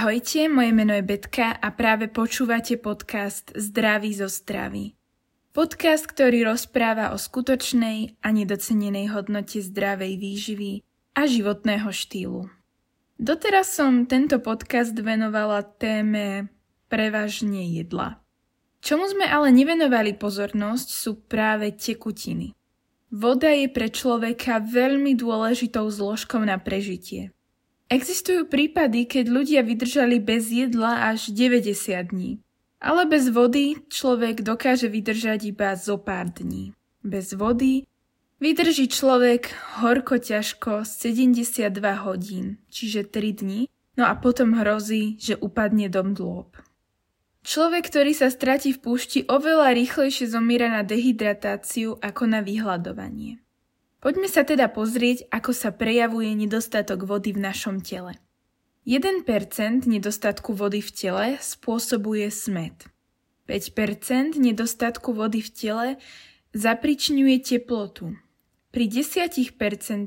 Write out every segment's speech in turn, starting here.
Ahojte, moje meno je Betka a práve počúvate podcast Zdraví zo stravy. Podcast, ktorý rozpráva o skutočnej a nedocenenej hodnote zdravej výživy a životného štýlu. Doteraz som tento podcast venovala téme prevažne jedla. Čomu sme ale nevenovali pozornosť sú práve tekutiny. Voda je pre človeka veľmi dôležitou zložkou na prežitie. Existujú prípady, keď ľudia vydržali bez jedla až 90 dní. Ale bez vody človek dokáže vydržať iba zo pár dní. Bez vody vydrží človek horko ťažko 72 hodín, čiže 3 dní, no a potom hrozí, že upadne dom dlôb. Človek, ktorý sa stratí v púšti, oveľa rýchlejšie zomiera na dehydratáciu ako na vyhľadovanie. Poďme sa teda pozrieť, ako sa prejavuje nedostatok vody v našom tele. 1% nedostatku vody v tele spôsobuje smet. 5% nedostatku vody v tele zapričňuje teplotu. Pri 10%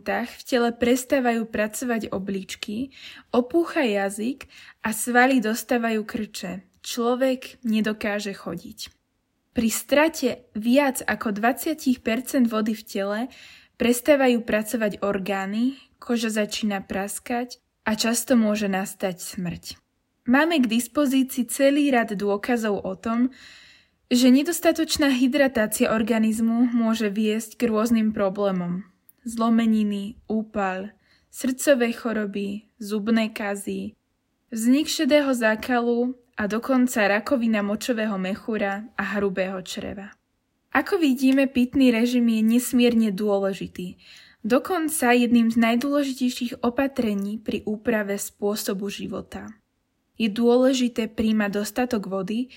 v tele prestávajú pracovať obličky, opúcha jazyk a svaly dostávajú krče. Človek nedokáže chodiť. Pri strate viac ako 20% vody v tele Prestávajú pracovať orgány, koža začína praskať a často môže nastať smrť. Máme k dispozícii celý rad dôkazov o tom, že nedostatočná hydratácia organizmu môže viesť k rôznym problémom. Zlomeniny, úpal, srdcové choroby, zubné kazy, vznik šedého zákalu a dokonca rakovina močového mechúra a hrubého čreva. Ako vidíme, pitný režim je nesmierne dôležitý. Dokonca jedným z najdôležitejších opatrení pri úprave spôsobu života. Je dôležité príjmať dostatok vody,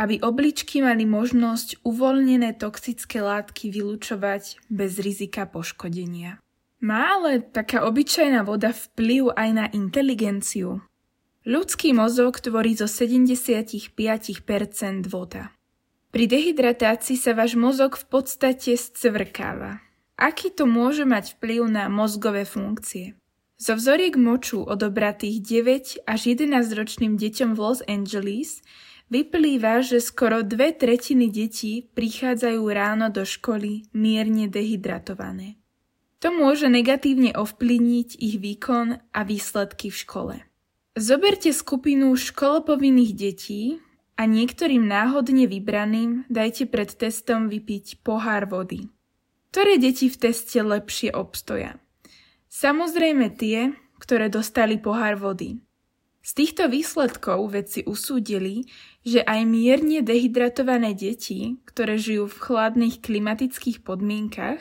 aby obličky mali možnosť uvoľnené toxické látky vylúčovať bez rizika poškodenia. Má ale taká obyčajná voda vplyv aj na inteligenciu. Ľudský mozog tvorí zo 75% voda. Pri dehydratácii sa váš mozog v podstate scvrkáva. Aký to môže mať vplyv na mozgové funkcie? Zo vzoriek moču odobratých 9 až 11 ročným deťom v Los Angeles vyplýva, že skoro dve tretiny detí prichádzajú ráno do školy mierne dehydratované. To môže negatívne ovplyvniť ich výkon a výsledky v škole. Zoberte skupinu školopovinných detí, a niektorým náhodne vybraným dajte pred testom vypiť pohár vody. Ktoré deti v teste lepšie obstoja? Samozrejme tie, ktoré dostali pohár vody. Z týchto výsledkov vedci usúdili, že aj mierne dehydratované deti, ktoré žijú v chladných klimatických podmienkach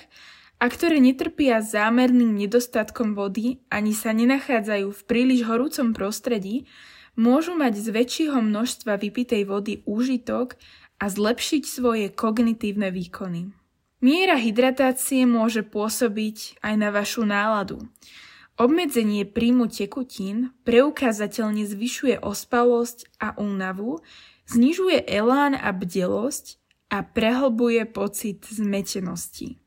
a ktoré netrpia zámerným nedostatkom vody ani sa nenachádzajú v príliš horúcom prostredí, môžu mať z väčšieho množstva vypitej vody úžitok a zlepšiť svoje kognitívne výkony. Miera hydratácie môže pôsobiť aj na vašu náladu. Obmedzenie príjmu tekutín preukázateľne zvyšuje ospalosť a únavu, znižuje elán a bdelosť a prehlbuje pocit zmetenosti.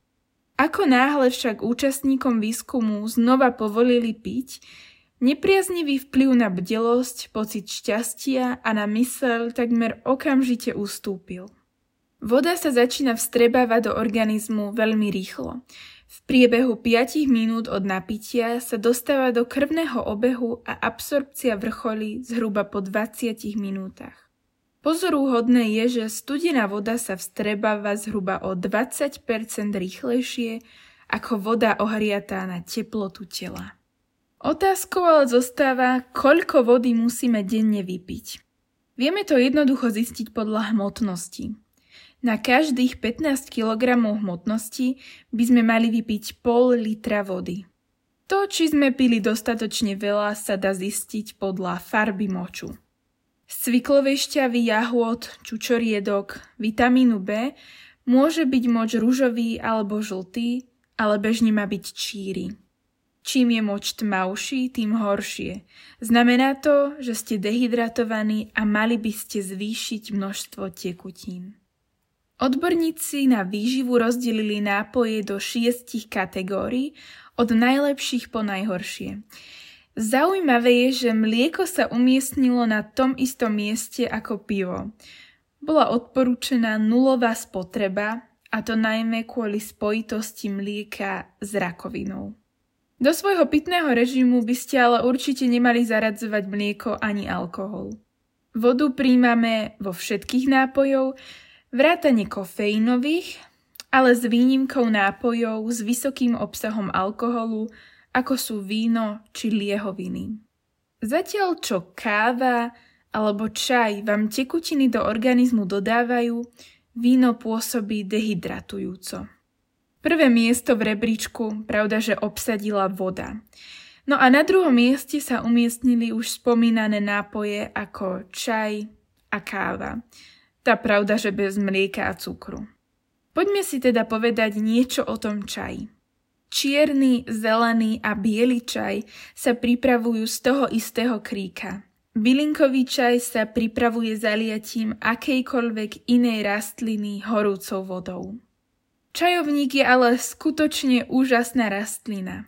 Ako náhle však účastníkom výskumu znova povolili piť, Nepriaznivý vplyv na bdelosť, pocit šťastia a na mysel takmer okamžite ustúpil. Voda sa začína vstrebávať do organizmu veľmi rýchlo. V priebehu 5 minút od napitia sa dostáva do krvného obehu a absorpcia vrcholí zhruba po 20 minútach. Pozorúhodné je, že studená voda sa vstrebáva zhruba o 20% rýchlejšie ako voda ohriatá na teplotu tela. Otázkou ale zostáva, koľko vody musíme denne vypiť. Vieme to jednoducho zistiť podľa hmotnosti. Na každých 15 kg hmotnosti by sme mali vypiť pol litra vody. To, či sme pili dostatočne veľa, sa dá zistiť podľa farby moču. Z cviklovej šťavy jahôd, čučoriedok, vitamínu B môže byť moč rúžový alebo žltý, ale bežne má byť číry. Čím je moč tmavší, tým horšie. Znamená to, že ste dehydratovaní a mali by ste zvýšiť množstvo tekutín. Odborníci na výživu rozdelili nápoje do šiestich kategórií, od najlepších po najhoršie. Zaujímavé je, že mlieko sa umiestnilo na tom istom mieste ako pivo. Bola odporúčená nulová spotreba, a to najmä kvôli spojitosti mlieka s rakovinou. Do svojho pitného režimu by ste ale určite nemali zaradzovať mlieko ani alkohol. Vodu príjmame vo všetkých nápojov, vrátane kofeínových, ale s výnimkou nápojov s vysokým obsahom alkoholu, ako sú víno či liehoviny. Zatiaľ čo káva alebo čaj vám tekutiny do organizmu dodávajú, víno pôsobí dehydratujúco. Prvé miesto v rebríčku, pravda, že obsadila voda. No a na druhom mieste sa umiestnili už spomínané nápoje ako čaj a káva. Tá pravda, že bez mlieka a cukru. Poďme si teda povedať niečo o tom čaji. Čierny, zelený a biely čaj sa pripravujú z toho istého kríka. Bylinkový čaj sa pripravuje zaliatím akejkoľvek inej rastliny horúcou vodou. Čajovník je ale skutočne úžasná rastlina.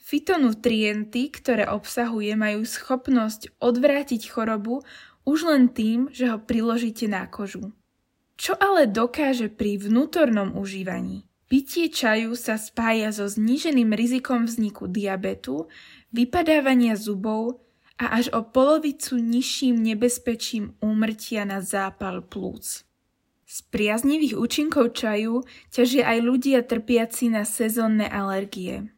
Fitonutrienty, ktoré obsahuje, majú schopnosť odvrátiť chorobu už len tým, že ho priložíte na kožu. Čo ale dokáže pri vnútornom užívaní? Pitie čaju sa spája so zníženým rizikom vzniku diabetu, vypadávania zubov a až o polovicu nižším nebezpečím úmrtia na zápal plúc. Z priaznivých účinkov čaju ťažia aj ľudia trpiaci na sezónne alergie.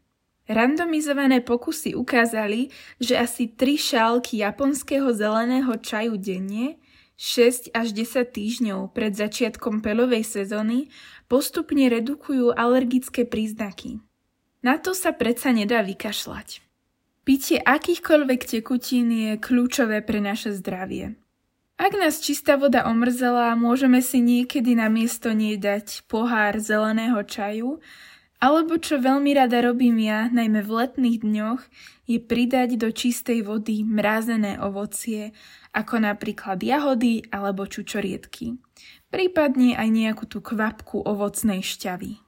Randomizované pokusy ukázali, že asi 3 šálky japonského zeleného čaju denne 6 až 10 týždňov pred začiatkom pelovej sezóny postupne redukujú alergické príznaky. Na to sa predsa nedá vykašľať. Pitie akýchkoľvek tekutín je kľúčové pre naše zdravie. Ak nás čistá voda omrzela, môžeme si niekedy na miesto nej dať pohár zeleného čaju, alebo čo veľmi rada robím ja, najmä v letných dňoch, je pridať do čistej vody mrazené ovocie ako napríklad jahody alebo čučoriedky. Prípadne aj nejakú tú kvapku ovocnej šťavy.